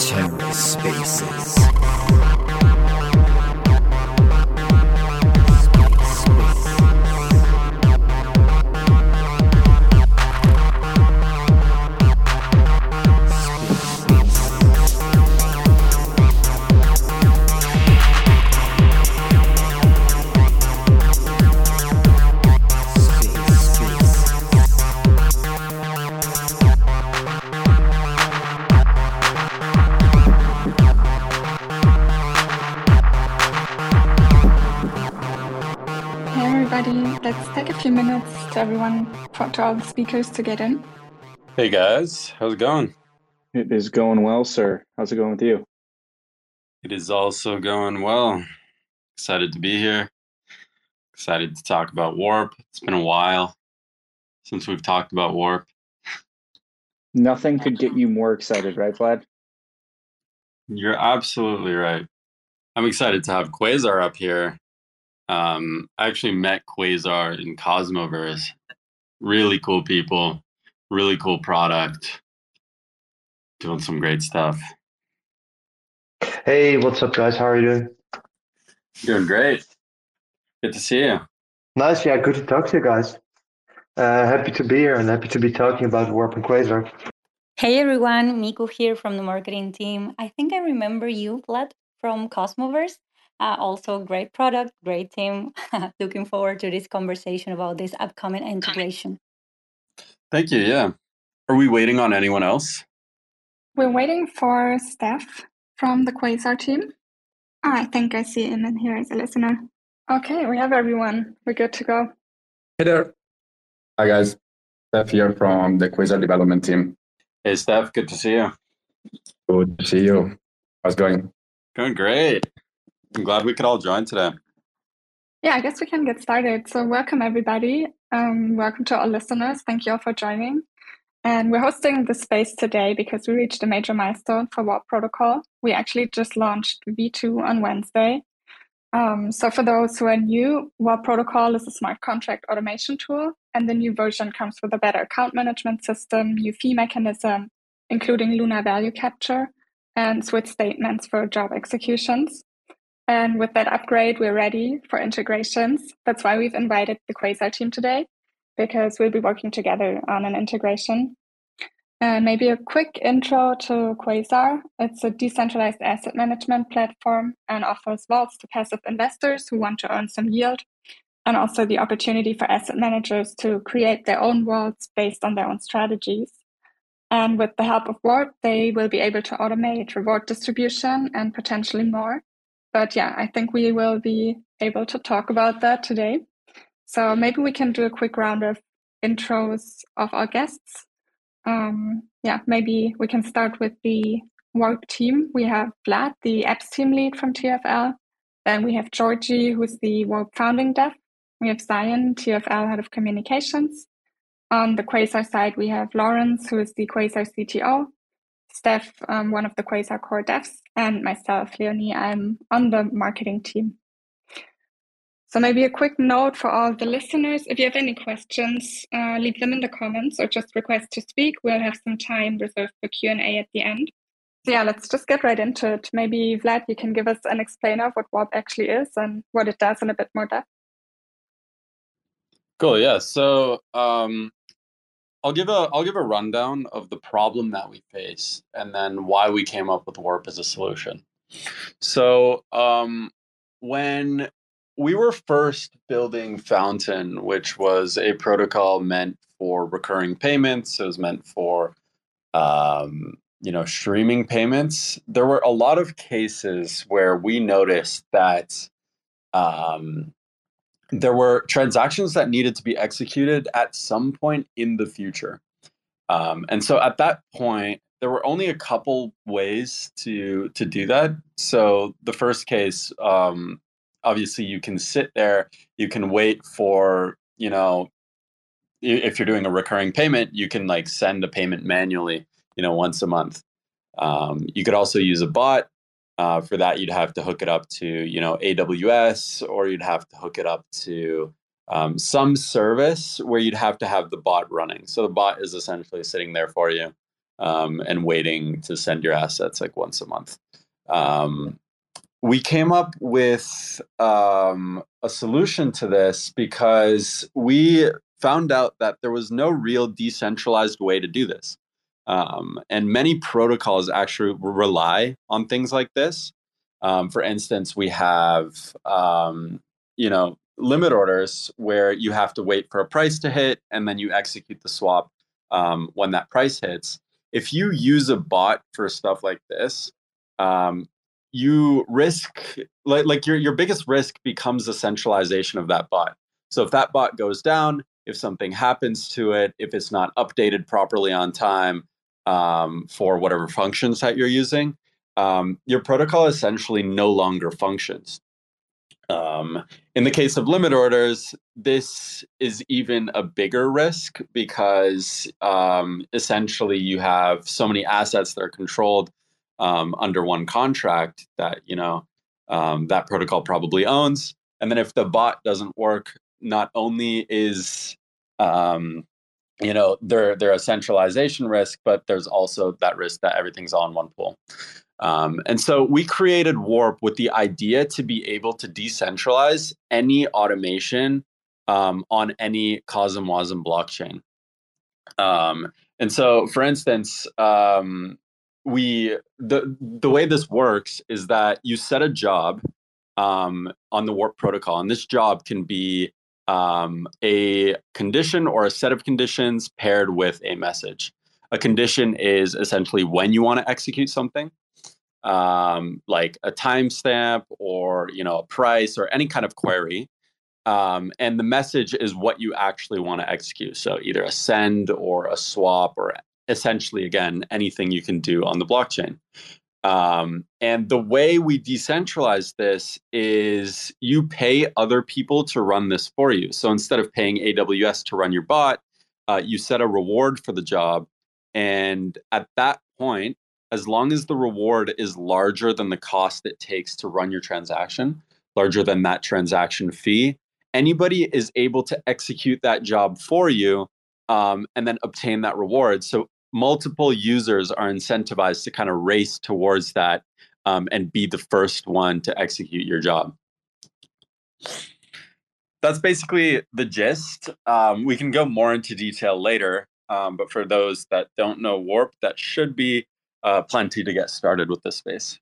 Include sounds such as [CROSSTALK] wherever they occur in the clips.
TerraSpaces. To all the speakers to get in. Hey guys, how's it going? It is going well, sir. How's it going with you? It is also going well. Excited to be here. Excited to talk about Warp. It's been a while since we've talked about Warp. Nothing could get you more excited, right, Vlad? You're absolutely right. I'm excited to have Quasar up here. Um, I actually met Quasar in Cosmoverse really cool people, really cool product, doing some great stuff. Hey, what's up, guys? How are you doing? Doing great. Good to see you. Nice. Yeah, good to talk to you guys. Uh, happy to be here and happy to be talking about Warp and Quasar. Hey everyone, Miko here from the marketing team. I think I remember you, Vlad, from Cosmoverse. Uh, also, great product, great team. [LAUGHS] Looking forward to this conversation about this upcoming integration. Thank you. Yeah. Are we waiting on anyone else? We're waiting for Steph from the Quasar team. Oh, I think I see him in here as a listener. Okay, we have everyone. We're good to go. Hey there. Hi, guys. Steph here from the Quasar development team. Hey, Steph. Good to see you. Good to see you. How's it going? Going great. I'm glad we could all join today. Yeah, I guess we can get started. So, welcome everybody. Um, welcome to our listeners. Thank you all for joining. And we're hosting the space today because we reached a major milestone for Warp Protocol. We actually just launched V2 on Wednesday. Um, so, for those who are new, Warp Protocol is a smart contract automation tool, and the new version comes with a better account management system, new fee mechanism, including Luna value capture, and switch statements for job executions. And with that upgrade, we're ready for integrations. That's why we've invited the Quasar team today, because we'll be working together on an integration. And maybe a quick intro to Quasar. It's a decentralized asset management platform and offers vaults to passive investors who want to earn some yield, and also the opportunity for asset managers to create their own vaults based on their own strategies. And with the help of Warp, they will be able to automate reward distribution and potentially more. But yeah, I think we will be able to talk about that today. So maybe we can do a quick round of intros of our guests. Um, yeah, maybe we can start with the Warp team. We have Vlad, the apps team lead from TFL. Then we have Djordje, who's the Warp founding dev. We have Zion, TFL head of communications. On the Quasar side, we have Laurens, who is the Quasar CTO. Steph, um, one of the Quasar core devs, and myself, Leonie. I'm on the marketing team. So maybe a quick note for all the listeners. If you have any questions, uh, leave them in the comments or just request to speak. We'll have some time reserved for Q&A at the end. So yeah, let's just get right into it. Maybe Vlad, you can give us an explainer of what Warp actually is and what it does in a bit more depth. Cool. Yeah. So um, I'll give a I'll give a rundown of the problem that we face and then why we came up with Warp as a solution. So um, when we were first building Fountain, which was a protocol meant for recurring payments, it was meant for um, you know streaming payments. There were a lot of cases where we noticed that um, there were transactions that needed to be executed at some point in the future. Um, and so at that point, there were only a couple ways to to do that. So the first case, um, obviously, you can sit there, you can wait for you know, if you're doing a recurring payment, you can like send a payment manually, you know, once a month. Um, you could also use a bot uh, for that, you'd have to hook it up to you know AWS, or you'd have to hook it up to um, some service where you'd have to have the bot running. So the bot is essentially sitting there for you um, and waiting to send your assets like once a month. Um, we came up with um, a solution to this because we found out that there was no real decentralized way to do this. Um, and many protocols actually rely on things like this. Um, for instance, we have, um, you know, limit orders where you have to wait for a price to hit and then you execute the swap um, when that price hits. If you use a bot for stuff like this, um, you risk like like your your biggest risk becomes the centralization of that bot. So if that bot goes down, if something happens to it, if it's not updated properly on time um, for whatever functions that you're using, um, your protocol essentially no longer functions. Um, in the case of limit orders, this is even a bigger risk because um, essentially you have so many assets that are controlled um, under one contract that you know um, that protocol probably owns. And then if the bot doesn't work, not only is um, you know there a centralization risk, but there's also that risk that everything's all in one pool. Um, and so we created Warp with the idea to be able to decentralize any automation um, on any CosmWasm blockchain. Um, and so, for instance, um, we the the way this works is that you set a job um, on the Warp protocol, and this job can be um, a condition or a set of conditions paired with a message. A condition is essentially when you want to execute something, um, like a timestamp or you know a price or any kind of query. Um, and the message is what you actually want to execute. So either a send or a swap or essentially again anything you can do on the blockchain. Um, and the way we decentralize this is you pay other people to run this for you. So instead of paying AWS to run your bot, uh, you set a reward for the job. And at that point, as long as the reward is larger than the cost it takes to run your transaction, larger than that transaction fee, anybody is able to execute that job for you um, and then obtain that reward. So multiple users are incentivized to kind of race towards that um, and be the first one to execute your job. That's basically the gist. Um, we can go more into detail later, um, but for those that don't know Warp, that should be uh, plenty to get started with this space.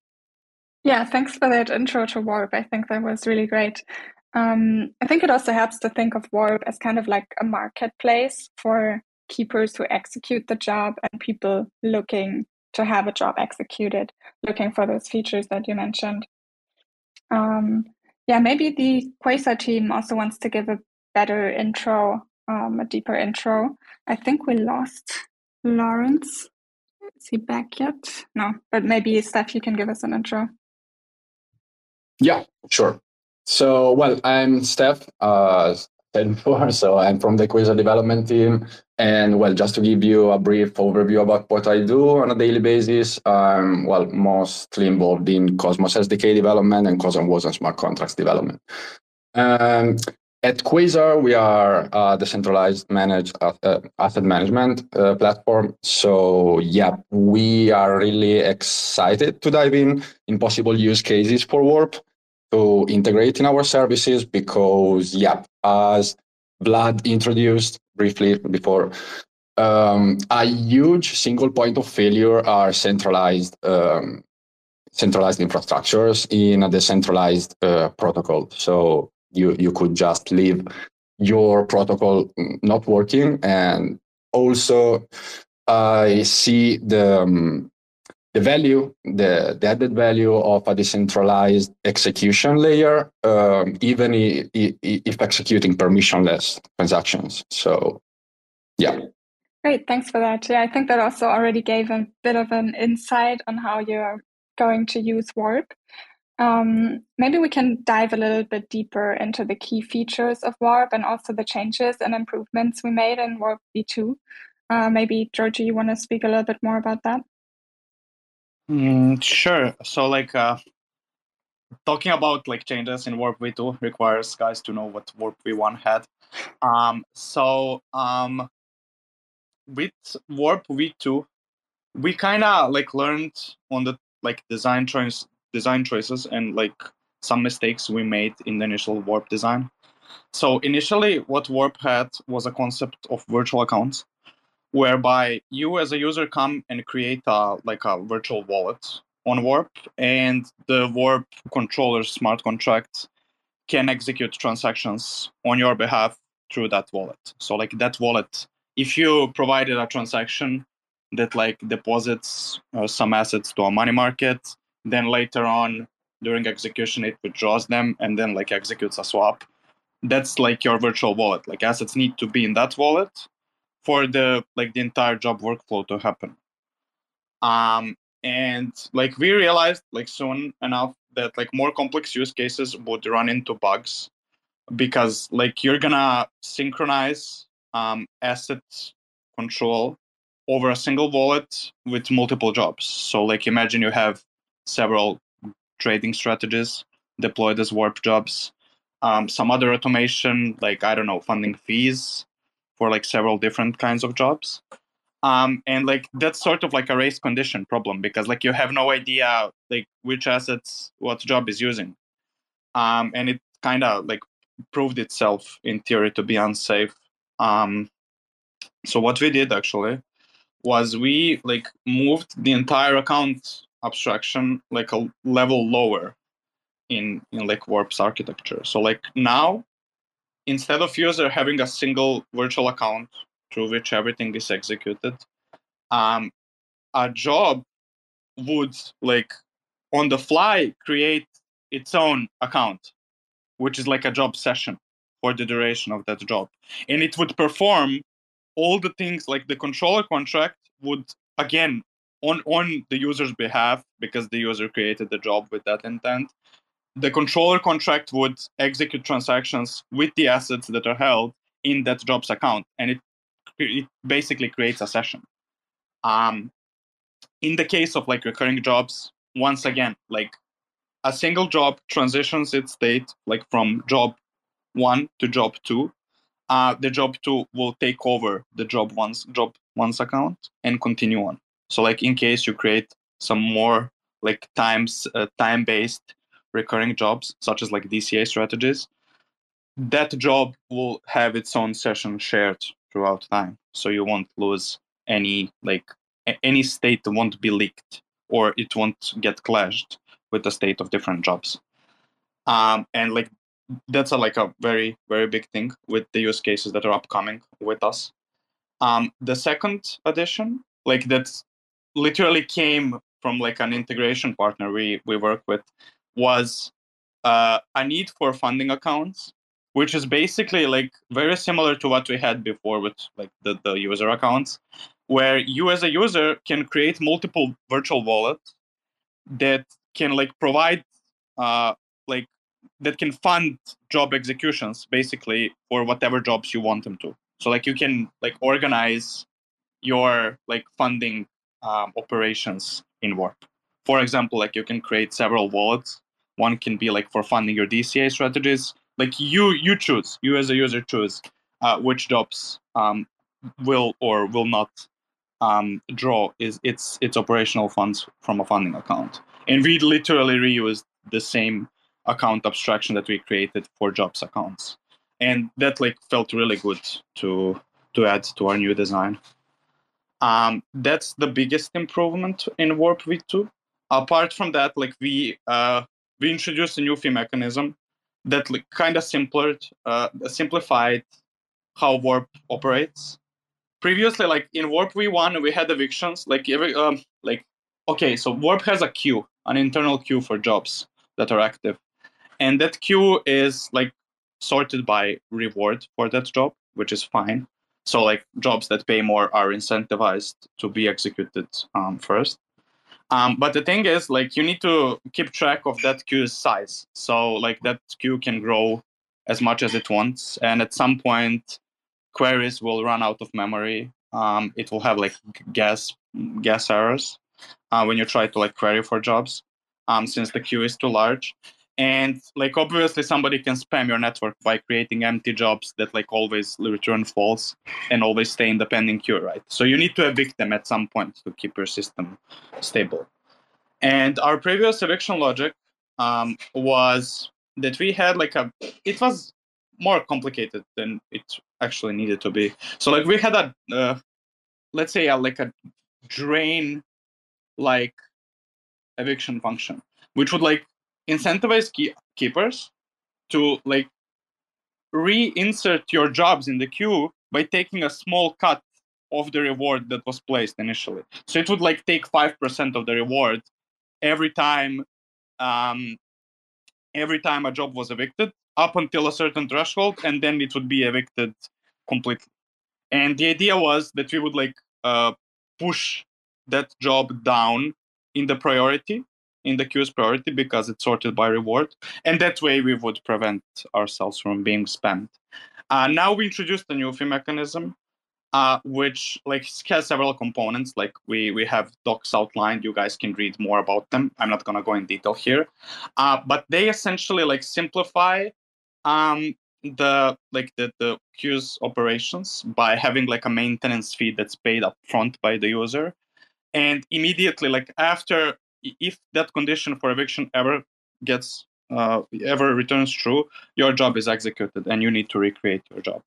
Yeah, thanks for that intro to Warp. I think that was really great. Um, I think it also helps to think of Warp as kind of like a marketplace for keepers who execute the job and people looking to have a job executed, looking for those features that you mentioned. Um, yeah, maybe the Quasar team also wants to give a better intro, um, a deeper intro. I think we lost Laurens. Is he back yet? No, but maybe Steph, you can give us an intro. Yeah, sure. So, well, I'm Steph. Uh, [LAUGHS] So I'm from the Quasar development team. And well, just to give you a brief overview about what I do on a daily basis, I'm well mostly involved in Cosmos SDK development and Cosmos Wasm smart contracts development. Um, at Quasar, we are a decentralized managed uh, asset management uh, platform. So, yeah, we are really excited to dive in in possible use cases for Warp to integrate in our services because, yeah, as Vlad introduced briefly before, um, a huge single point of failure are centralized um, centralized infrastructures in a decentralized uh, protocol. So you you could just leave your protocol not working, and also I see the um, the value, the, the added value of a decentralized execution layer, um, even if, if executing permissionless transactions. So, yeah. Great, thanks for that. Yeah, I think that also already gave a bit of an insight on how you're going to use Warp. Um, maybe we can dive a little bit deeper into the key features of Warp and also the changes and improvements we made in Warp v2. Uh, maybe, Djordje, you want to speak a little bit more about that? Mm, sure. So like uh, talking about like changes in Warp v2 requires guys to know what Warp v1 had. Um, so um, with Warp V2, we kind of like learned on the like design choice, design choices, and like some mistakes we made in the initial Warp design. So initially, what Warp had was a concept of virtual accounts, whereby you as a user come and create a like a virtual wallet on Warp, and the Warp controller smart contract can execute transactions on your behalf through that wallet. So like that wallet, if you provided a transaction that like deposits uh, some assets to a money market, then later on during execution it withdraws them and then like executes a swap. That's like your virtual wallet. Like assets need to be in that wallet for the like the entire job workflow to happen. Um, and like we realized like soon enough that like more complex use cases would run into bugs because like you're gonna synchronize um, asset control over a single wallet with multiple jobs so like imagine you have several trading strategies deployed as warp jobs um, some other automation like i don't know funding fees for like several different kinds of jobs. Um, and like that's sort of like a race condition problem because like you have no idea like which assets what job is using. Um, and it kind of like proved itself in theory to be unsafe. Um, so what we did actually was we like moved the entire account abstraction like a level lower in in like warp's architecture. So like now instead of user having a single virtual account through which everything is executed um, a job would like on the fly create its own account which is like a job session for the duration of that job. And it would perform all the things like the controller contract would again on on the user's behalf because the user created the job with that intent the controller contract would execute transactions with the assets that are held in that job's account and it it basically creates a session. Um, in the case of like recurring jobs, once again, like a single job transitions its state like from job one to job two. Uh, the job two will take over the job one's job one's account and continue on. So like in case you create some more like times uh, time based recurring jobs such as like DCA strategies, that job will have its own session shared throughout time. So you won't lose any like any state won't be leaked or it won't get clashed with the state of different jobs. Um, and like that's a, like a very very big thing with the use cases that are upcoming with us. Um, the second addition like that literally came from like an integration partner we we work with was uh, a need for funding accounts which is basically like very similar to what we had before with like the, the user accounts where you as a user can create multiple virtual wallets that can like provide uh, like that can fund job executions basically for whatever jobs you want them to. So like you can like organize your like funding um, operations in warp. For example like you can create several wallets one can be like for funding your dca strategies. Like you you choose you as a user choose uh, which jobs um, will or will not um, draw is its its operational funds from a funding account. And we literally reused the same account abstraction that we created for jobs accounts. And that like felt really good to to add to our new design. Um, that's the biggest improvement in warp v2 apart from that like we uh, we introduced a new fee mechanism that kind of simpler, uh, simplified how Warp operates. Previously, like in Warp V1, we had evictions. Like every, um, like okay, so Warp has a queue, an internal queue for jobs that are active, and that queue is like sorted by reward for that job, which is fine. So like jobs that pay more are incentivized to be executed um, first. Um, but the thing is, like, you need to keep track of that queue's size. So, like, that queue can grow as much as it wants, and at some point, queries will run out of memory. Um, it will have like gas gas errors uh, when you try to like query for jobs, um, since the queue is too large. And like obviously somebody can spam your network by creating empty jobs that like always return false and always stay in the pending queue right? So you need to evict them at some point to keep your system stable. And our previous eviction logic um, was that we had like a it was more complicated than it actually needed to be. So like we had a uh, let's say a, like a drain like eviction function which would like incentivize key- keepers to like reinsert your jobs in the queue by taking a small cut of the reward that was placed initially. So it would like take five percent of the reward every time, um, every time a job was evicted up until a certain threshold, and then it would be evicted completely. And the idea was that we would like uh, push that job down in the priority in the queue's priority because it's sorted by reward. And that way we would prevent ourselves from being spammed. Uh, now we introduced a new fee mechanism, uh, which like has several components. Like we we have docs outlined. You guys can read more about them. I'm not gonna go in detail here, uh, but they essentially like simplify um, the like the the queue's operations by having like a maintenance fee that's paid up front by the user and immediately like after if that condition for eviction ever gets uh, ever returns true, your job is executed and you need to recreate your job.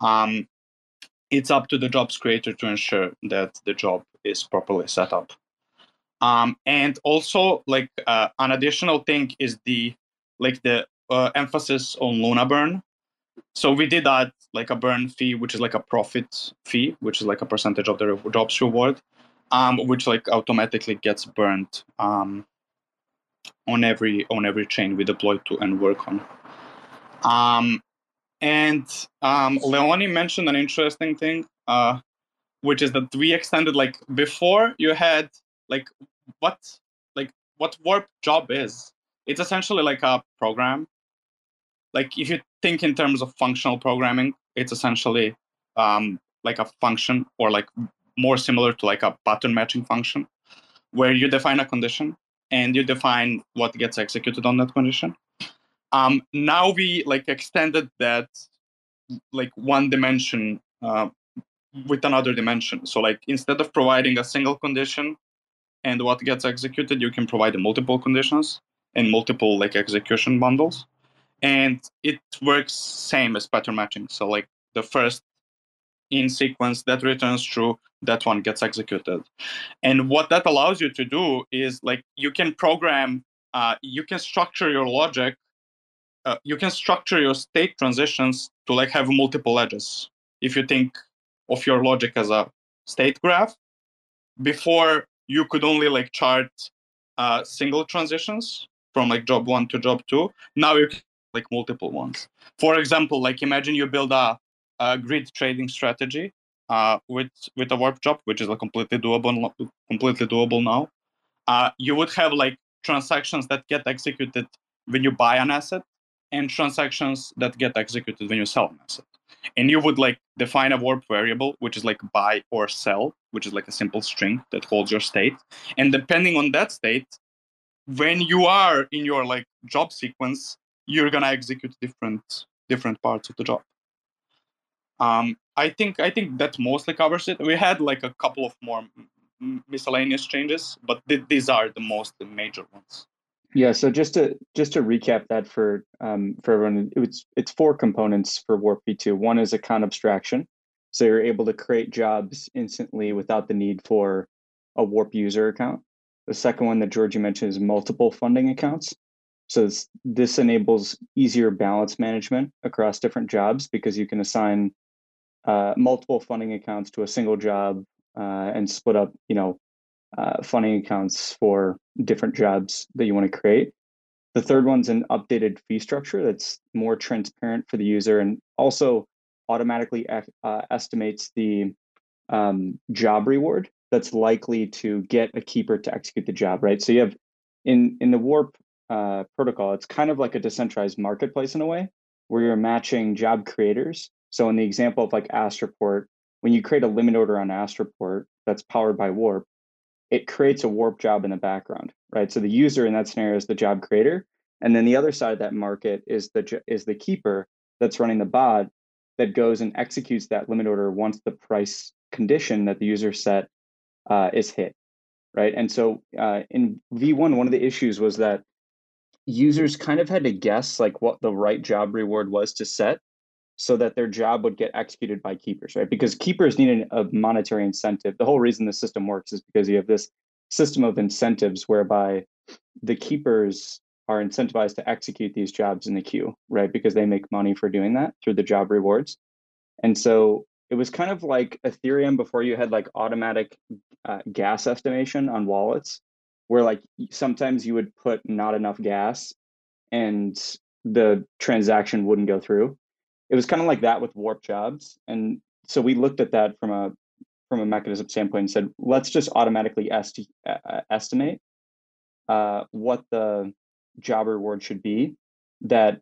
Um, it's up to the job's creator to ensure that the job is properly set up. Um, and also, like uh, an additional thing is the like the uh, emphasis on Luna burn. So we did that like a burn fee, which is like a profit fee, which is like a percentage of the job's reward um, which like automatically gets burned um, on every on every chain we deploy to and work on. Um, and um, Leonie mentioned an interesting thing, uh, which is that we extended like before you had like what like what warp job is. It's essentially like a program. Like if you think in terms of functional programming, it's essentially um, like a function or like more similar to like a pattern matching function where you define a condition and you define what gets executed on that condition. Um, now we like extended that like one dimension uh, with another dimension. So like instead of providing a single condition and what gets executed, you can provide multiple conditions and multiple like execution bundles. And it works same as pattern matching. So like the first in sequence that returns true that one gets executed. And what that allows you to do is like you can program uh, you can structure your logic uh, you can structure your state transitions to like have multiple edges. If you think of your logic as a state graph before you could only like chart uh, single transitions from like job one to job two now you can like multiple ones. For example like imagine you build a a grid trading strategy uh, with with a warp job, which is a completely doable, completely doable now. Uh, you would have like transactions that get executed when you buy an asset, and transactions that get executed when you sell an asset. And you would like define a warp variable, which is like buy or sell, which is like a simple string that holds your state. And depending on that state, when you are in your like job sequence, you're gonna execute different different parts of the job. Um, I think I think that mostly covers it. We had like a couple of more miscellaneous changes, but th- these are the most major ones. Yeah. So just to just to recap that for um, for everyone, it's it's four components for Warp V2. One is account abstraction, so you're able to create jobs instantly without the need for a Warp user account. The second one that Djordje mentioned is multiple funding accounts. So this, this enables easier balance management across different jobs because you can assign uh, multiple funding accounts to a single job uh, and split up, you know, uh, funding accounts for different jobs that you want to create. The third one's an updated fee structure that's more transparent for the user and also automatically uh, estimates the um, job reward that's likely to get a keeper to execute the job, right? So you have in in the Warp uh, protocol, it's kind of like a decentralized marketplace in a way, where you're matching job creators so in the example of like Astroport, when you create a limit order on Astroport that's powered by Warp, it creates a Warp job in the background, right? So the user in that scenario is the job creator, And then the other side of that market is the is the keeper that's running the bot that goes and executes that limit order once the price condition that the user set uh, is hit, right? And so uh, in V1, one of the issues was that users kind of had to guess like what the right job reward was to set so that their job would get executed by keepers, right? Because keepers need a monetary incentive. The whole reason the system works is because you have this system of incentives whereby the keepers are incentivized to execute these jobs in the queue, right? Because they make money for doing that through the job rewards. And so it was kind of like Ethereum before you had like automatic uh, gas estimation on wallets, where like sometimes you would put not enough gas and the transaction wouldn't go through. It was kind of like that with warp jobs. And so we looked at that from a from a mechanism standpoint and said, let's just automatically esti- uh, estimate uh, what the job reward should be that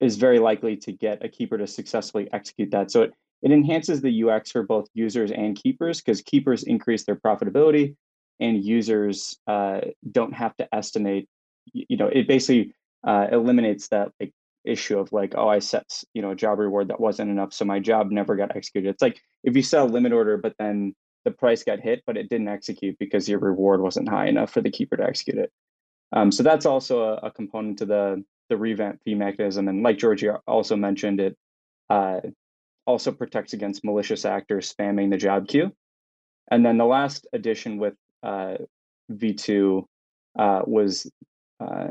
is very likely to get a keeper to successfully execute that. So it, it enhances the UX for both users and keepers because keepers increase their profitability and users uh, don't have to estimate. You know, it basically uh, eliminates that like issue of like, oh, I set you know a job reward that wasn't enough, so my job never got executed. It's like if you set a limit order, but then the price got hit, but it didn't execute because your reward wasn't high enough for the keeper to execute it. Um, so that's also a, a, component to the the revamp fee mechanism, and like Djordje also mentioned, it uh, also protects against malicious actors spamming the job queue. And then the last addition with uh, V2 uh, was uh,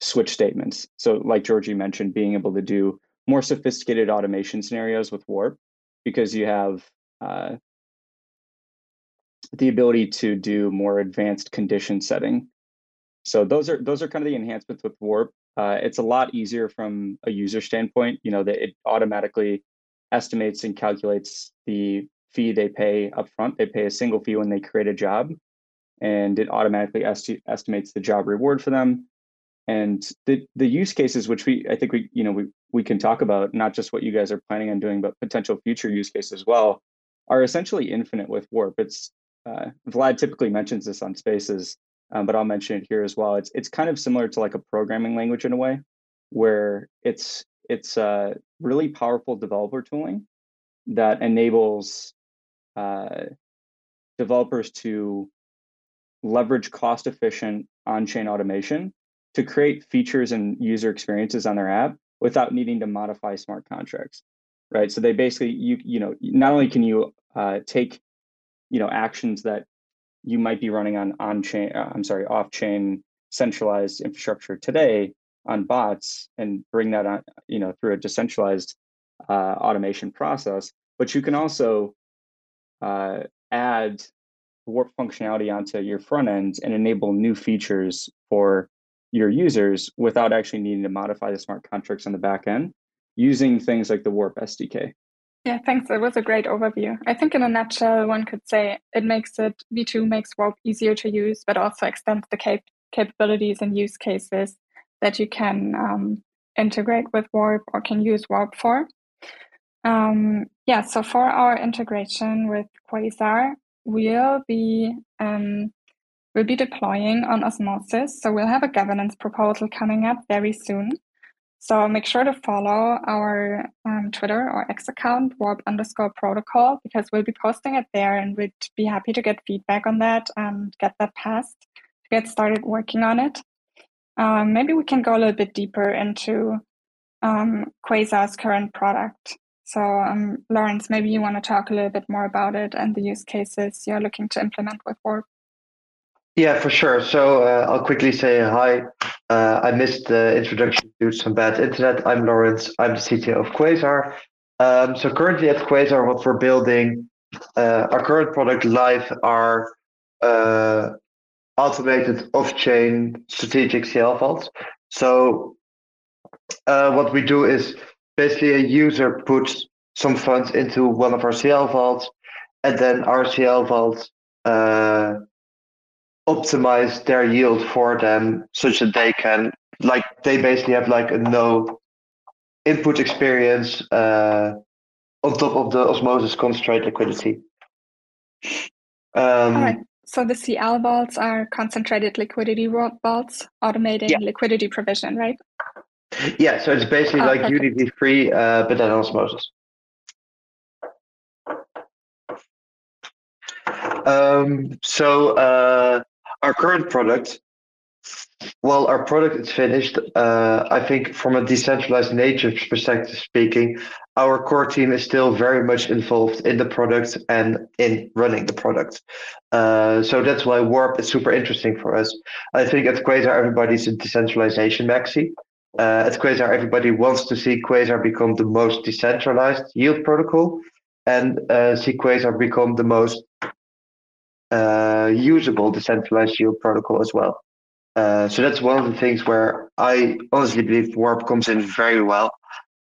switch statements. So, like Djordje mentioned, being able to do more sophisticated automation scenarios with Warp because you have uh, the ability to do more advanced condition setting so those are those are kind of the enhancements with Warp. Uh, it's a lot easier from a user standpoint. You know that it automatically estimates and calculates the fee they pay upfront. They pay a single fee when they create a job, and it automatically esti- estimates the job reward for them. And the the use cases, which we I think we you know we we can talk about, not just what you guys are planning on doing, but potential future use cases as well, are essentially infinite with Warp. It's uh, Vlad typically mentions this on Spaces um, but I'll mention it here as well. It's it's kind of similar to like a programming language in a way, where it's it's uh, really powerful developer tooling that enables uh, developers to leverage cost efficient on-chain automation to create features and user experiences on their app without needing to modify smart contracts right? So they basically you you know not only can you uh, take you know actions that you might be running on on chain uh, i'm sorry off chain centralized infrastructure today on bots and bring that on you know through a decentralized uh, automation process but you can also uh, add warp functionality onto your front end and enable new features for your users without actually needing to modify the smart contracts on the back end using things like the warp sdk yeah, thanks. It was a great overview. I think in a nutshell, one could say it makes it V2 makes Warp easier to use, but also extends the cap- capabilities and use cases that you can um, integrate with Warp or can use Warp for. Um, yeah, so for our integration with Quasar, we'll be um, we'll be deploying on Osmosis. So we'll have a governance proposal coming up very soon. So make sure to follow our um, Twitter or X account, warp underscore protocol, because we'll be posting it there and we'd be happy to get feedback on that and get that passed to get started working on it. Um, maybe we can go a little bit deeper into um, Quasar's current product. So, um, Laurens, maybe you want to talk a little bit more about it and the use cases you're looking to implement with Warp. Yeah, for sure. So uh, I'll quickly say hi. Uh, I missed the introduction due to some bad internet. I'm Laurens. I'm the CTO of Quasar. Um, so currently at Quasar, what we're building, uh, our current product live are uh, automated off-chain strategic CL vaults. So uh, what we do is basically a user puts some funds into one of our CL vaults, and then our CL vaults optimize their yield for them such that they can like they basically have like a no input experience uh, on top of the osmosis concentrate liquidity. Um, So the CL vaults are concentrated liquidity vaults, automating yeah. liquidity provision, right? Yeah, so it's basically oh, like perfect. UDP3, uh, but then osmosis. Um, so uh, our current product, well, our product is finished. Uh, I think from a decentralized nature perspective speaking, our core team is still very much involved in the product and in running the product. Uh, so that's why Warp is super interesting for us. I think at Quasar, everybody's a decentralization maxi. Uh, at Quasar, everybody wants to see Quasar become the most decentralized yield protocol and uh, see Quasar become the most uh, usable decentralized yield protocol as well. Uh, so that's one of the things where I honestly believe Warp comes in very well.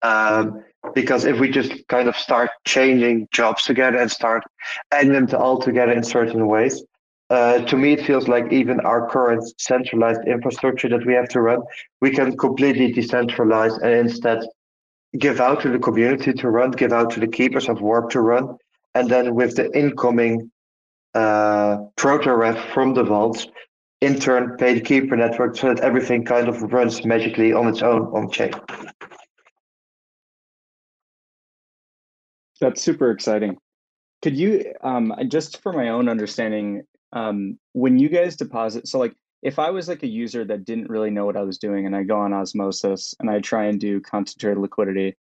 Um, because if we just kind of start changing jobs together and start adding them to all together in certain ways, uh, to me it feels like even our current centralized infrastructure that we have to run, we can completely decentralize and instead give out to the community to run, give out to the keepers of Warp to run, and then with the incoming uh, proto from the vaults, in turn pay the keeper network so that everything kind of runs magically on its own on chain. That's super exciting. Could you, um, just for my own understanding, um, when you guys deposit, so like if I was like a user that didn't really know what I was doing and I go on Osmosis and I try and do concentrated liquidity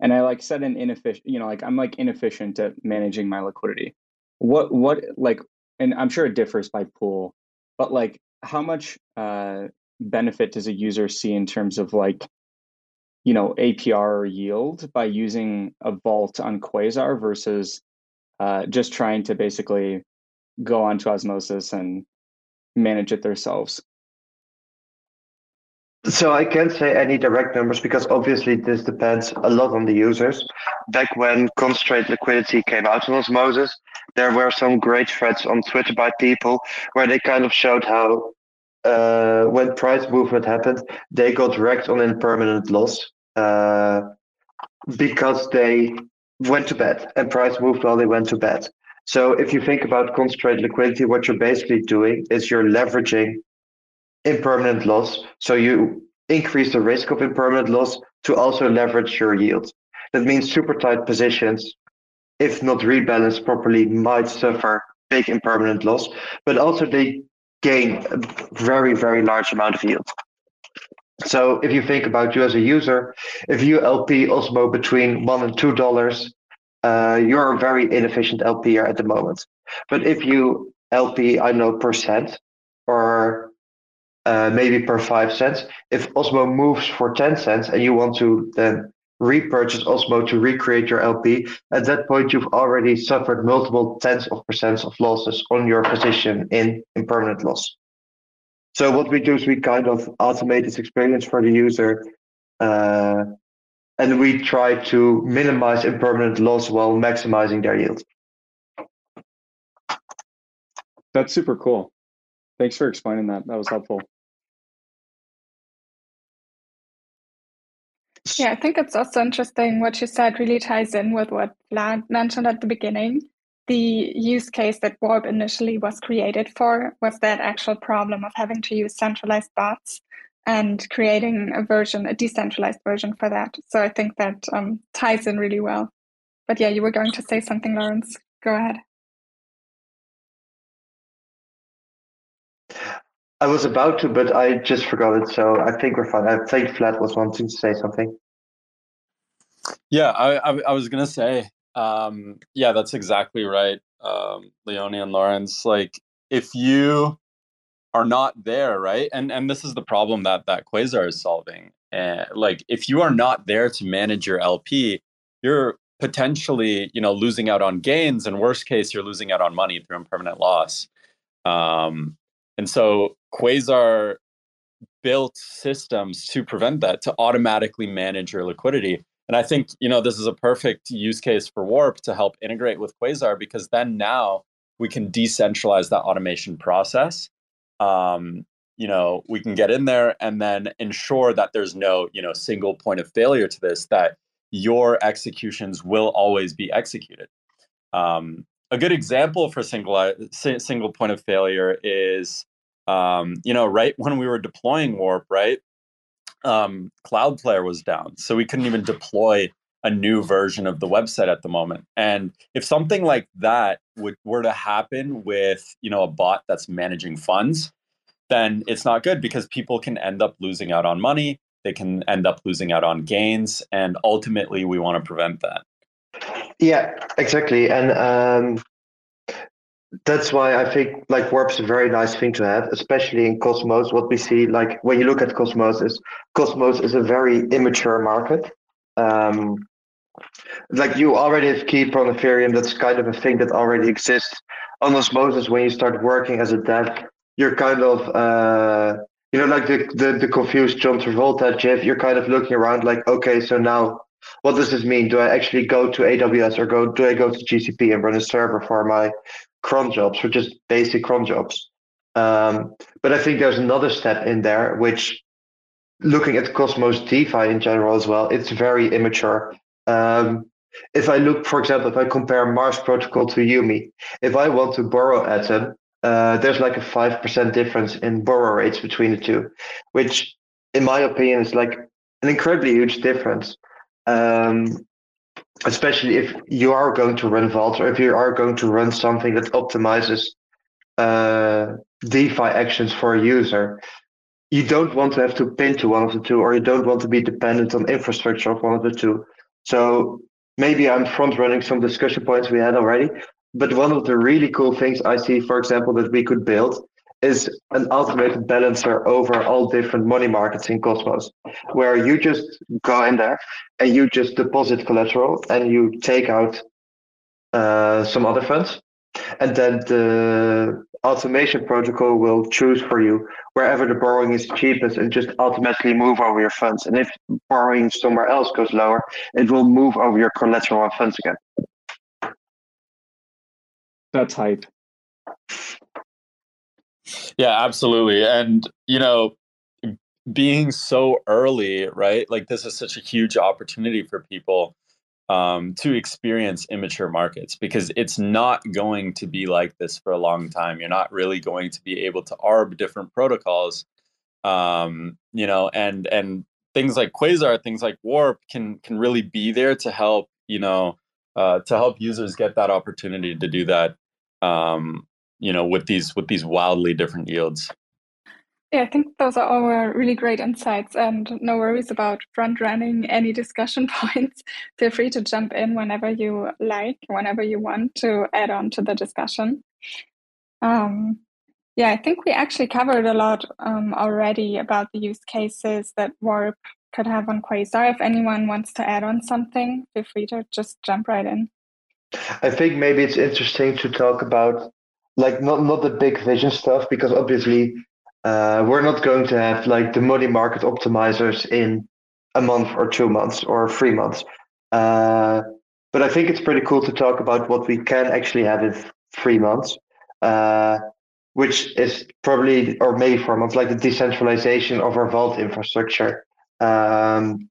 and I like set an inefficient, you know, like I'm like inefficient at managing my liquidity what what like and i'm sure it differs by pool but like how much uh, benefit does a user see in terms of like you know apr or yield by using a vault on quasar versus uh, just trying to basically go onto osmosis and manage it themselves so I can't say any direct numbers because obviously this depends a lot on the users. Back when concentrate liquidity came out on Osmosis, there were some great threads on Twitter by people where they kind of showed how uh, when price movement happened, they got wrecked on impermanent loss uh, because they went to bed and price moved while they went to bed. So if you think about concentrate liquidity, what you're basically doing is you're leveraging impermanent loss. So you increase the risk of impermanent loss to also leverage your yield. That means super tight positions, if not rebalanced properly, might suffer big impermanent loss, but also they gain a very, very large amount of yield. So if you think about you as a user, if you LP Osmo between one and two dollars, uh, you're a very inefficient LPer at the moment. But if you LP, I know percent or uh, maybe per five cents. If Osmo moves for 10 cents and you want to then repurchase Osmo to recreate your LP, at that point you've already suffered multiple tens of percents of losses on your position in impermanent loss. So what we do is we kind of automate this experience for the user, uh, and we try to minimize impermanent loss while maximizing their yield. That's super cool. Thanks for explaining that. That was helpful. Yeah, I think it's also interesting what you said really ties in with what Vlad mentioned at the beginning. The use case that Warp initially was created for was that actual problem of having to use centralized bots and creating a version, a decentralized version for that. So I think that um, ties in really well. But yeah, you were going to say something, Laurens. Go ahead. I was about to, but I just forgot it. So I think we're fine. I think Vlad was wanting to say something. Yeah, I, I, I was gonna say, um, yeah, that's exactly right, um, Leonie and Laurens. Like, if you are not there, right, and and this is the problem that that Quasar is solving. And like, if you are not there to manage your LP, you're potentially, you know, losing out on gains, and worst case, you're losing out on money through impermanent loss. Um, and so Quasar built systems to prevent that, to automatically manage your liquidity. And I think, you know, this is a perfect use case for Warp to help integrate with Quasar because then now we can decentralize that automation process. Um, you know, we can get in there and then ensure that there's no, you know, single point of failure to this, that your executions will always be executed. Um, a good example for single single point of failure is um, you know right [LAUGHS] when we were deploying warp right um, cloudflare was down so we couldn't even deploy a new version of the website at the moment and if something like that would were to happen with you know a bot that's managing funds then it's not good because people can end up losing out on money they can end up losing out on gains and ultimately we want to prevent that yeah, exactly. And um, that's why I think like warp is a very nice thing to have, especially in Cosmos. What we see, like when you look at Cosmos, is Cosmos is a very immature market. Um, like you already have Keeper on Ethereum, that's kind of a thing that already exists. On Osmosis, when you start working as a dev, you're kind of uh, you know like the, the the confused John Travolta GIF. You're kind of looking around like, okay, so now what does this mean? Do I actually go to AWS or go do I go to GCP and run a server for my cron jobs, for just basic cron jobs? Um, but I think there's another step in there, which looking at Cosmos DeFi in general as well, it's very immature. Um, if I look, for example, if I compare Mars Protocol to Umee, if I want to borrow Atom, uh, there's like a 5% difference in borrow rates between the two, which in my opinion is like an incredibly huge difference um, especially if you are going to run Vault or if you are going to run something that optimizes uh, DeFi actions for a user, you don't want to have to pin to one of the two, or you don't want to be dependent on infrastructure of one of the two. So maybe I'm front running some discussion points we had already, but one of the really cool things I see, for example, that we could build is an automated balancer over all different money markets in Cosmos, where you just go in there and you just deposit collateral and you take out uh, some other funds. And then the automation protocol will choose for you wherever the borrowing is cheapest and just automatically move over your funds. And if borrowing somewhere else goes lower, it will move over your collateral funds again. That's hype. Yeah, absolutely. And, you know, being so early, right? Like this is such a huge opportunity for people um, to experience immature markets because it's not going to be like this for a long time. You're not really going to be able to arb different protocols, um, you know, and and things like Quasar, things like Warp can can really be there to help, you know, uh, to help users get that opportunity to do that um, you know with these with these wildly different yields. Yeah i think those are all really great insights and no worries about front running any discussion [LAUGHS] points. Feel free to jump in whenever you like whenever you want to add on to the discussion. Um, yeah i think we actually covered a lot um, already about the use cases that warp could have on quasar. If anyone wants to add on something feel free to just jump right in. I think maybe it's interesting to talk about like not not the big vision stuff because obviously uh, we're not going to have like the money market optimizers in a month or two months or three months. Uh, but I think it's pretty cool to talk about what we can actually have in three months, uh, which is probably or maybe four months, like the decentralization of our vault infrastructure. Um,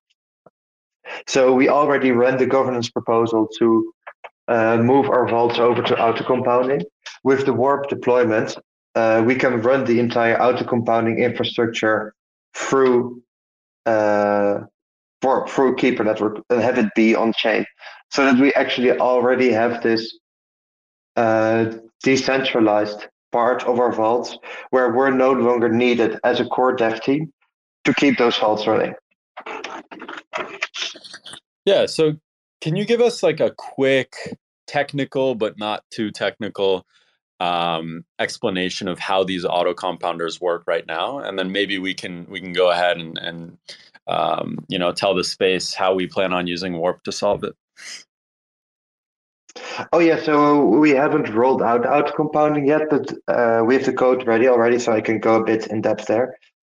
so we already ran the governance proposal to move our vaults over to auto compounding. With the Warp deployment, uh, we can run the entire auto compounding infrastructure through uh, Warp, through Keeper Network and have it be on chain, so that we actually already have this uh, decentralized part of our vaults where we're no longer needed as a core dev team to keep those vaults running. Yeah, so can you give us like a quick technical but not too technical um, explanation of how these auto compounders work right now, and then maybe we can we can go ahead and, and um, you know tell the space how we plan on using Warp to solve it. Oh yeah, so we haven't rolled out auto compounding yet, but uh, we have the code ready already, so I can go a bit in depth there.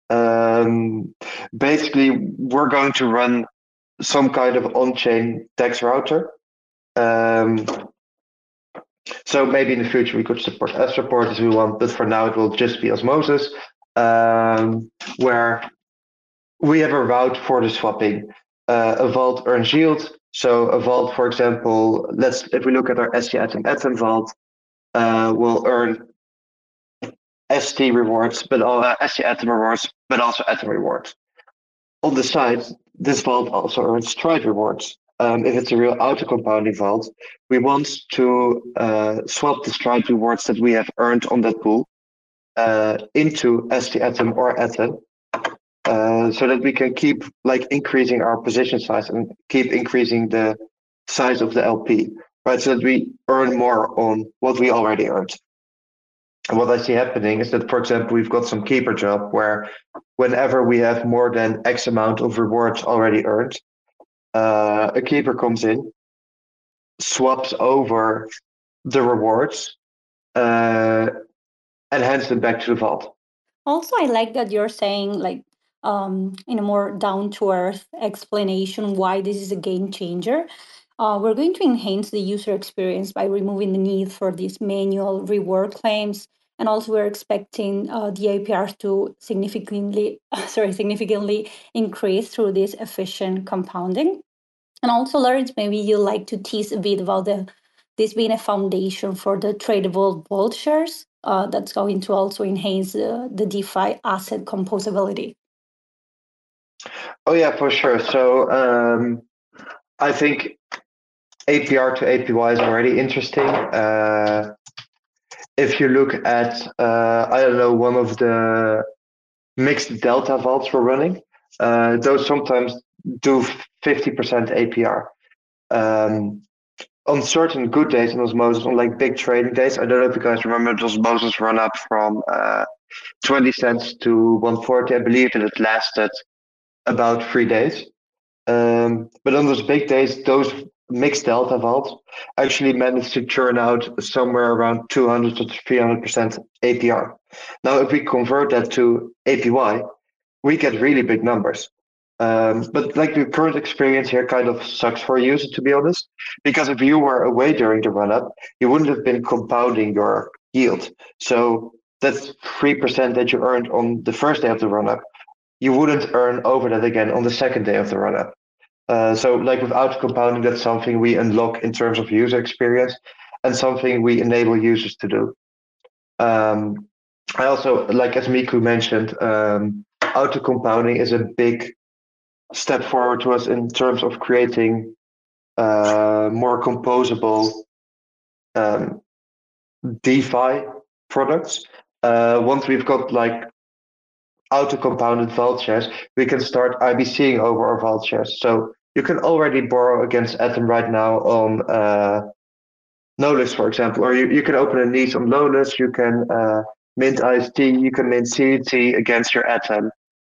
Um, basically, we're going to run some kind of on-chain DEX router. Um, so maybe in the future we could support Astroport as we want, but for now it will just be osmosis, um, where we have a route for the swapping. Uh, a vault earns yield, So a vault, for example, let's if we look at our ST Atom Atom vault, uh, will earn ST rewards, but uh, ST Atom rewards, but also Atom rewards. On the side, this vault also earns Stride rewards. Um, if it's a real auto compounding vault, we want to uh, swap the Stride rewards that we have earned on that pool uh, into ST Atom or Atom, uh, so that we can keep like increasing our position size and keep increasing the size of the LP, right? So that we earn more on what we already earned. What I see happening is that, for example, we've got some keeper job where whenever we have more than X amount of rewards already earned, uh, a keeper comes in, swaps over the rewards, uh, and hands them back to the vault. Also, I like that you're saying like um, in a more down to earth explanation why this is a game changer. Uh, we're going to enhance the user experience by removing the need for these manual reward claims, and also we're expecting uh, the APRs to significantly, [LAUGHS] sorry, significantly increase through this efficient compounding. And also, Laurens, maybe you'd like to tease a bit about the this being a foundation for the tradable vault shares uh, that's going to also enhance the DeFi asset composability. Oh yeah, for sure. So um, I think APR to APY is already interesting. Uh, if you look at, uh, I don't know, one of the mixed delta vaults we're running, uh, those sometimes do 50% APR. Um, on certain good days in osmosis, on like big trading days, I don't know if you guys remember osmosis run up from uh, 20 cents to 140. I believe and it lasted about three days. Um, but on those big days, those mixed delta vaults actually managed to churn out somewhere around 200 to 300% APR. Now, if we convert that to APY, we get really big numbers. Um, but like the current experience here kind of sucks for a user, to be honest, because if you were away during the run up, you wouldn't have been compounding your yield. So that's 3% that you earned on the first day of the run up. You wouldn't earn over that again on the second day of the run up. Uh, so, like without compounding, that's something we unlock in terms of user experience and something we enable users to do. Um, I also, like as Miku mentioned, um, auto compounding is a big step forward to us in terms of creating uh, more composable um, DeFi products. Uh, once we've got like auto compounded vault shares, we can start IBCing over our vault shares. So you can already borrow against Atom right now on uh, Nolus, for example, or you, you can open a niche on Nolus, you can uh, mint IST, you can mint CDT against your Atom.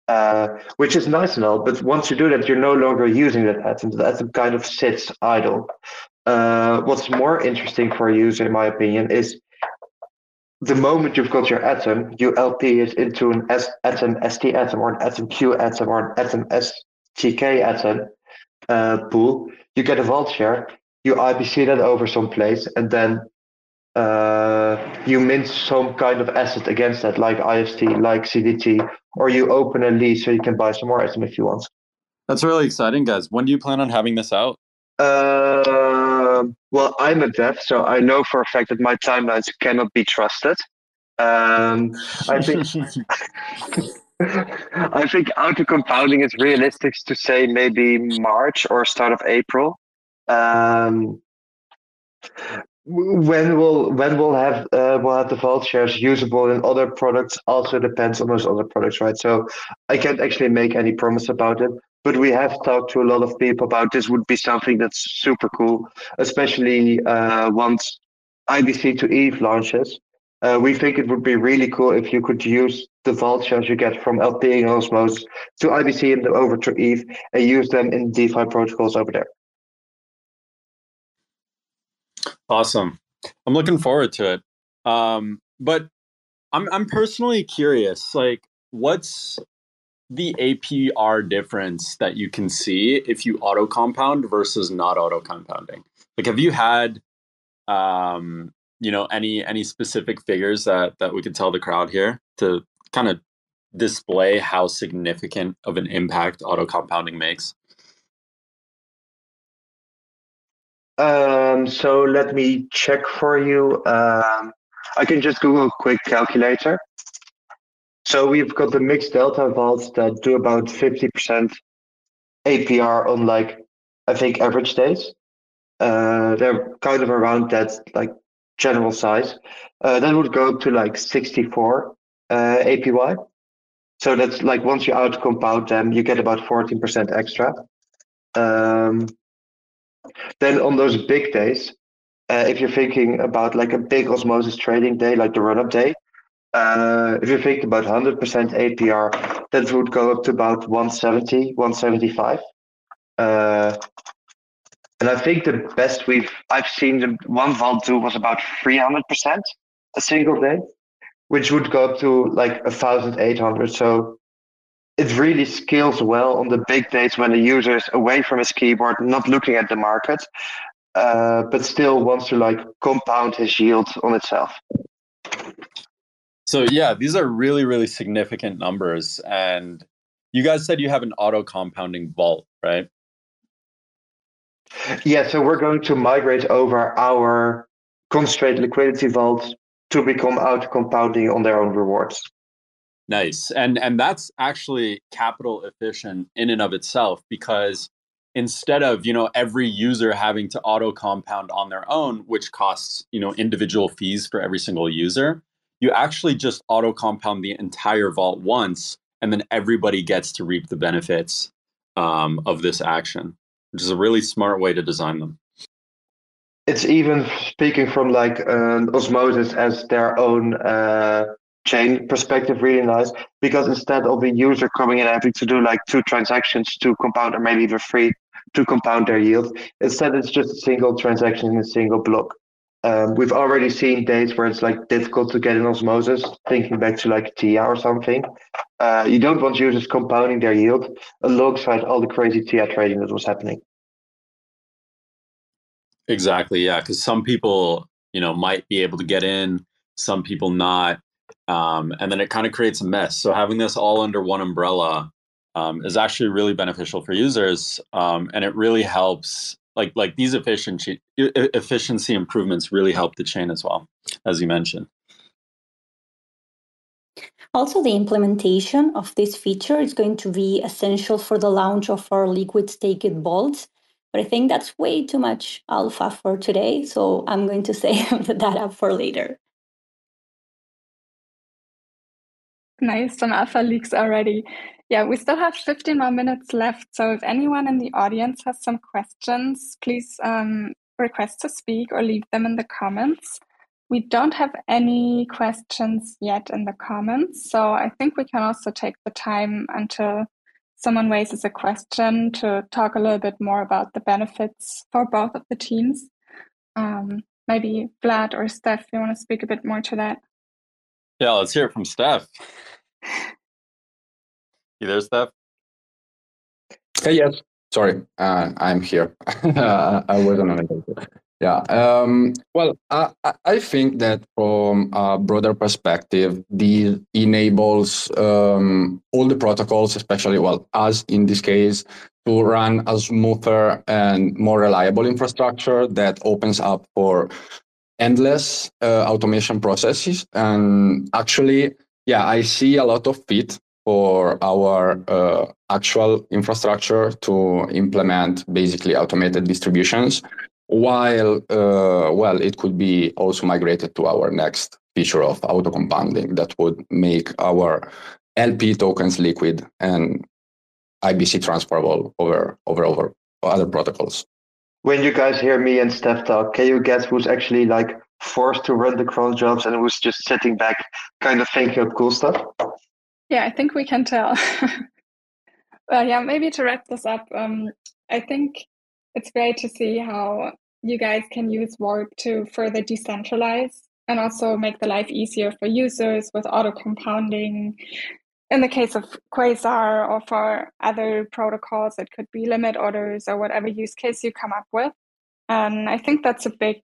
Uh, which is nice and all, but once you do that, you're no longer using that atom. That atom kind of sits idle. Uh, what's more interesting for a user, in my opinion, is the moment you've got your atom, you LP it into an S- atom ST atom or an atom Q atom or an atom STK atom uh, pool. You get a vault share, you IBC that over someplace, and then uh, you mint some kind of asset against that, like IST, like CDT, or you open a lease so you can buy some more item if you want. That's really exciting, guys. When do you plan on having this out? Uh, well, I'm a dev, so I know for a fact that my timelines cannot be trusted. Um, I think [LAUGHS] I think auto compounding is realistic to say maybe March or start of April. Um, when we'll when we'll have uh, we'll have the vault shares usable in other products also depends on those other products right so i can't actually make any promise about it but we have talked to a lot of people about this would be something that's super cool especially uh, once ibc to eth launches uh, we think it would be really cool if you could use the vault shares you get from LP and Osmos to IBC and over to Eth and use them in DeFi protocols over there. Awesome. I'm looking forward to it. Um, but I'm I'm personally curious, like what's the APR difference that you can see if you auto compound versus not auto compounding? Like have you had um, you know, any any specific figures that that we could tell the crowd here to kind of display how significant of an impact auto compounding makes? Um, so let me check for you. Um, I can just Google a quick calculator. So we've got the mixed delta vaults that do about 50% APR on like, I think average days. Uh, they're kind of around that like general size. Uh, that would go up to like 64 uh, APY. So that's like once you out compound them, you get about 14% extra. Um, then on those big days, uh, if you're thinking about like a big osmosis trading day, like the run up day, uh, if you think about 100% APR, that would go up to about 170, 175. Uh, and I think the best we've I've seen the one vault do was about 300% a single day, which would go up to like 1,800. So it really scales well on the big days when the user is away from his keyboard, not looking at the market, uh, but still wants to like compound his yield on itself. So yeah, these are really, really significant numbers. And you guys said you have an auto compounding vault, right? Yeah, so we're going to migrate over our concentrated liquidity vault to become auto compounding on their own rewards. Nice. And and that's actually capital efficient in and of itself because instead of, you know, every user having to auto compound on their own, which costs, you know, individual fees for every single user, you actually just auto compound the entire vault once, and then everybody gets to reap the benefits um, of this action, which is a really smart way to design them. It's even speaking from like osmosis as their own uh, chain perspective, really nice because instead of a user coming in having to do like two transactions to compound, or maybe even three to compound their yield, instead it's just a single transaction in a single block. Um, we've already seen days where it's like difficult to get an osmosis, thinking back to like TIA or something. Uh, you don't want users compounding their yield alongside all the crazy TIA trading that was happening. Exactly, yeah, because some people, you know, might be able to get in, some people not, um, and then it kind of creates a mess. So having this all under one umbrella um, is actually really beneficial for users, um, and it really helps like like these efficiency efficiency improvements really help the chain as well, as you mentioned. Also, the implementation of this feature is going to be essential for the launch of our liquid staked vaults. But I think that's way too much alpha for today. So I'm going to [LAUGHS] save that up for later. Nice, some alpha leaks already. Yeah, we still have 15 more minutes left. So if anyone in the audience has some questions, please um, request to speak or leave them in the comments. We don't have any questions yet in the comments. So I think we can also take the time until someone raises a question to talk a little bit more about the benefits for both of the teams. Um, maybe Vlad or Steph, you want to speak a bit more to that? Yeah, let's hear it from Steph. You there, Steph? Hey, yes. Sorry, uh, I'm here. uh, [LAUGHS] I wasn't available. Yeah. Um, well, I, I think that from a broader perspective, this enables um, all the protocols, especially, well, us in this case, to run a smoother and more reliable infrastructure that opens up for endless uh, automation processes. And actually, yeah, I see a lot of fit for our uh, actual infrastructure to implement basically automated distributions while uh, well it could be also migrated to our next feature of auto compounding that would make our lp tokens liquid and ibc transferable over over over other protocols when you guys hear me and Steph talk can you guess who's actually like forced to run the cron jobs and who's just sitting back kind of thinking of cool stuff yeah, I think we can tell. [LAUGHS] well, yeah, maybe to wrap this up, um, I think it's great to see how you guys can use Warp to further decentralize and also make the life easier for users with auto compounding. In the case of Quasar or for other protocols, it could be limit orders or whatever use case you come up with. And I think that's a big,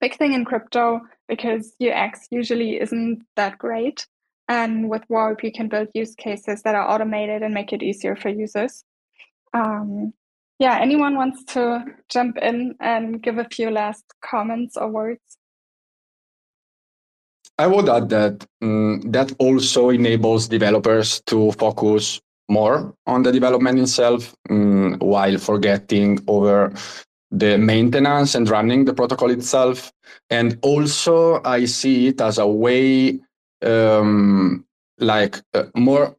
big thing in crypto because UX usually isn't that great. And with Warp, you can build use cases that are automated and make it easier for users. Um, yeah, anyone wants to jump in and give a few last comments or words? I would add that um, that also enables developers to focus more on the development itself um, while forgetting over the maintenance and running the protocol itself. And also, I see it as a way um, like uh, more,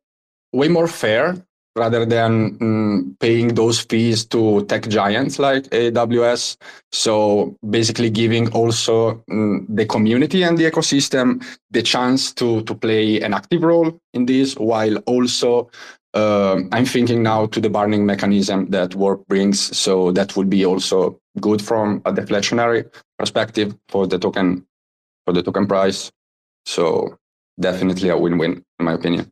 way more fair rather than um, paying those fees to tech giants like AWS. So basically giving also um, the community and the ecosystem the chance to, to play an active role in this while also uh, I'm thinking now to the burning mechanism that Warp brings. So that would be also good from a deflationary perspective for the token for the token price. So definitely a win-win in my opinion.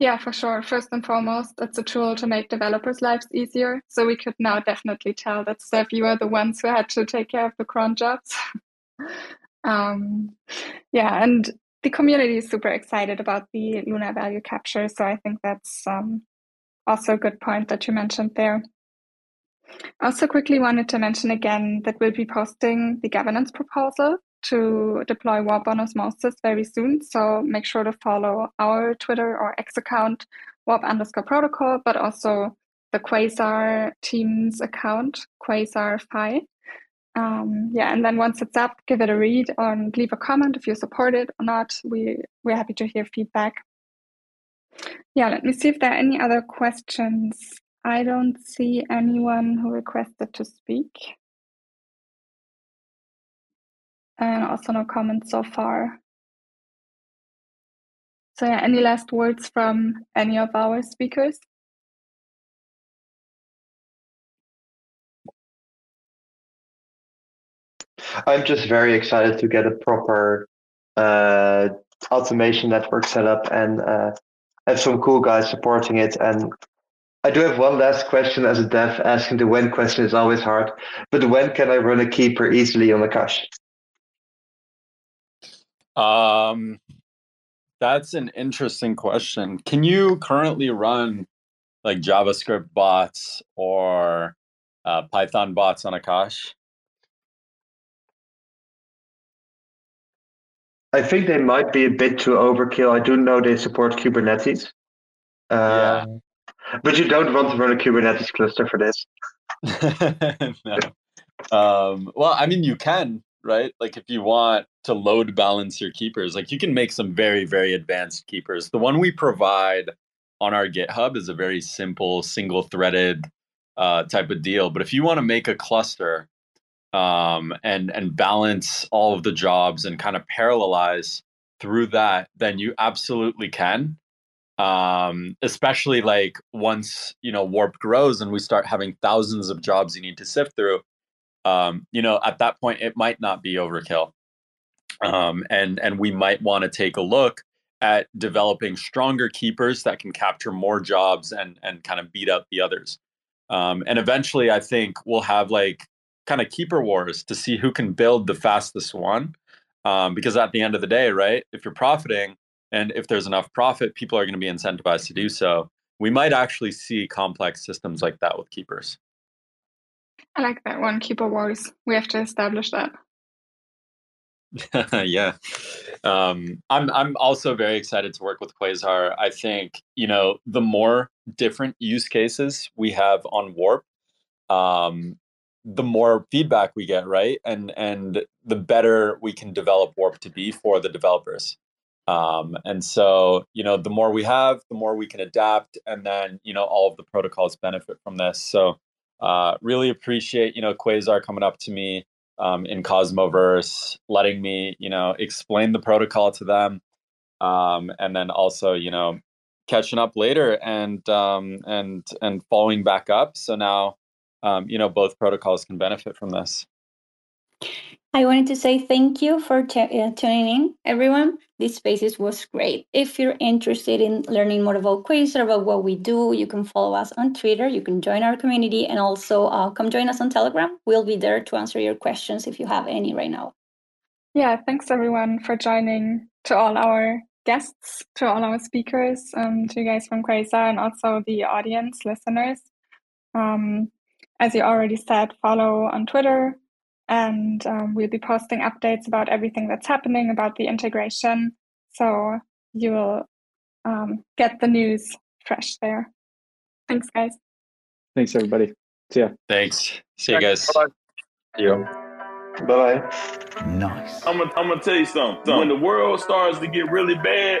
Yeah, for sure. First and foremost, it's a tool to make developers' lives easier. So we could now definitely tell that Steph, you are the ones who had to take care of the cron jobs. [LAUGHS] um, yeah, and the community is super excited about the Luna value capture. So I think that's um, also a good point that you mentioned there. Also, quickly wanted to mention again that we'll be posting the governance proposal to deploy warp on osmosis very soon. So make sure to follow our Twitter or X account, warp underscore protocol, but also the Quasar team's account, Quasar Fi. Um, yeah, and then once it's up, give it a read and leave a comment if you support it or not. We we're happy to hear feedback. Yeah, let me see if there are any other questions. I don't see anyone who requested to speak. And also no comments so far. So yeah, any last words from any of our speakers? I'm just very excited to get a proper uh, automation network set up and uh, have some cool guys supporting it. And I do have one last question as a dev. Asking the when question is always hard, but when can I run a keeper easily on Akash? Um, that's an interesting question. Can you currently run like JavaScript bots or uh, Python bots on Akash? I think they might be a bit too overkill. I do know they support Kubernetes. Uh, yeah. But you don't want to run a Kubernetes cluster for this. [LAUGHS] no. Um, well, I mean, you can, right? Like if you want to load balance your keepers, like you can make some very, very advanced keepers. The one we provide on our GitHub is a very simple single threaded uh, type of deal. But if you want to make a cluster um, and and balance all of the jobs and kind of parallelize through that, then you absolutely can. Um, especially like once you know warp grows and we start having thousands of jobs you need to sift through um, you know, at that point it might not be overkill. Um, and and we might want to take a look at developing stronger keepers that can capture more jobs and and kind of beat up the others. Um, and eventually, I think we'll have like kind of keeper wars to see who can build the fastest one. Um, because at the end of the day, right, if you're profiting and if there's enough profit, people are going to be incentivized to do so. We might actually see complex systems like that with keepers. I like that one. Keeper wars. We have to establish that. [LAUGHS] yeah. Um, I'm I'm also very excited to work with Quasar. I think, you know, the more different use cases we have on Warp, um, the more feedback we get, right? And and the better we can develop Warp to be for the developers. Um, and so, you know, the more we have, the more we can adapt, and then you know all of the protocols benefit from this. So uh, really appreciate you know Quasar coming up to me um, in Cosmoverse, letting me you know explain the protocol to them, um, and then also you know catching up later and um, and and following back up. So now um, you know both protocols can benefit from this. I wanted to say thank you for t- uh, tuning in, everyone. This spaces was great. If you're interested in learning more about Quasar, about what we do, you can follow us on Twitter. You can join our community and also uh, come join us on Telegram. We'll be there to answer your questions if you have any right now. Yeah, thanks everyone for joining. To all our guests, to all our speakers, um, to you guys from Quasar, and also the audience listeners. Um, as you already said, follow on Twitter, and um, we'll be posting updates about everything that's happening about the integration. So you will um, get the news fresh there. Thanks, guys. Thanks, everybody. See ya. Thanks. See you guys. See you. Bye bye. Nice. I'm gonna, I'm gonna tell you something. When the world starts to get really bad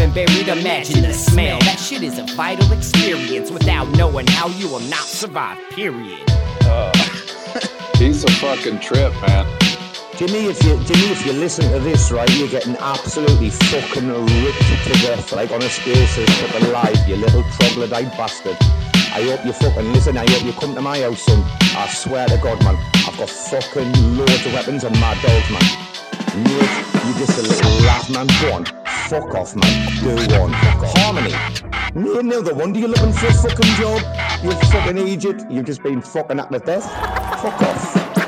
and buried. Imagine the smell. That shit is a vital experience. Without knowing how, you will not survive. Period. Uh, [LAUGHS] he's a fucking trip, man. Jimmy, if you Jimmy, if you listen to this, right, you're getting absolutely fucking ripped to death, like on a spaceship, fucking live, you little troglodyte bastard. I hope you fucking listen. I hope you come to my house, son. I swear to God, man, I've got fucking loads of weapons and mad dogs, man. Mate, you just a little rat, man. Go on, fuck off, man. Do one. Harmony. No, no, the wonder you're looking for a fucking job. You fucking idiot. You've just been fucking at the death. Fuck off.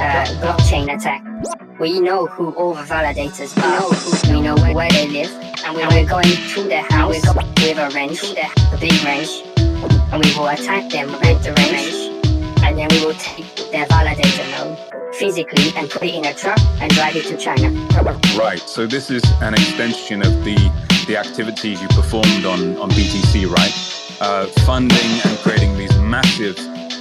uh, blockchain attack. We know who all the validators are. We know where they live, and we're going to their house with a wrench, a big wrench, and we will attack them with the wrench, and then we will take their validator node physically and put it in a truck and drive it to China. Right. So this is an extension of the the activities you performed on on BTC, right? Uh, funding and creating these massive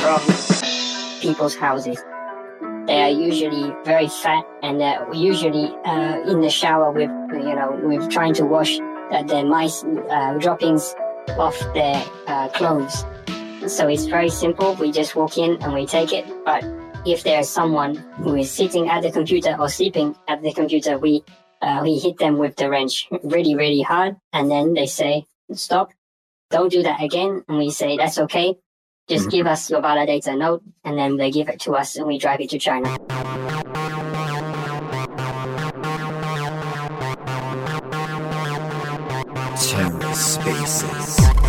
from people's houses. They are usually very fat, and they're usually uh, in the shower with, you know, with trying to wash uh, their mice uh, droppings off their uh, clothes. So it's very simple. We just walk in and we take it. But if there's someone who is sitting at the computer or sleeping at the computer, we uh, we hit them with the wrench [LAUGHS] really, really hard, and then they say, "Stop! Don't do that again." And we say, "That's okay. Just mm-hmm. give us your validator node," and then they give it to us, and we drive it to China. TerraSpaces.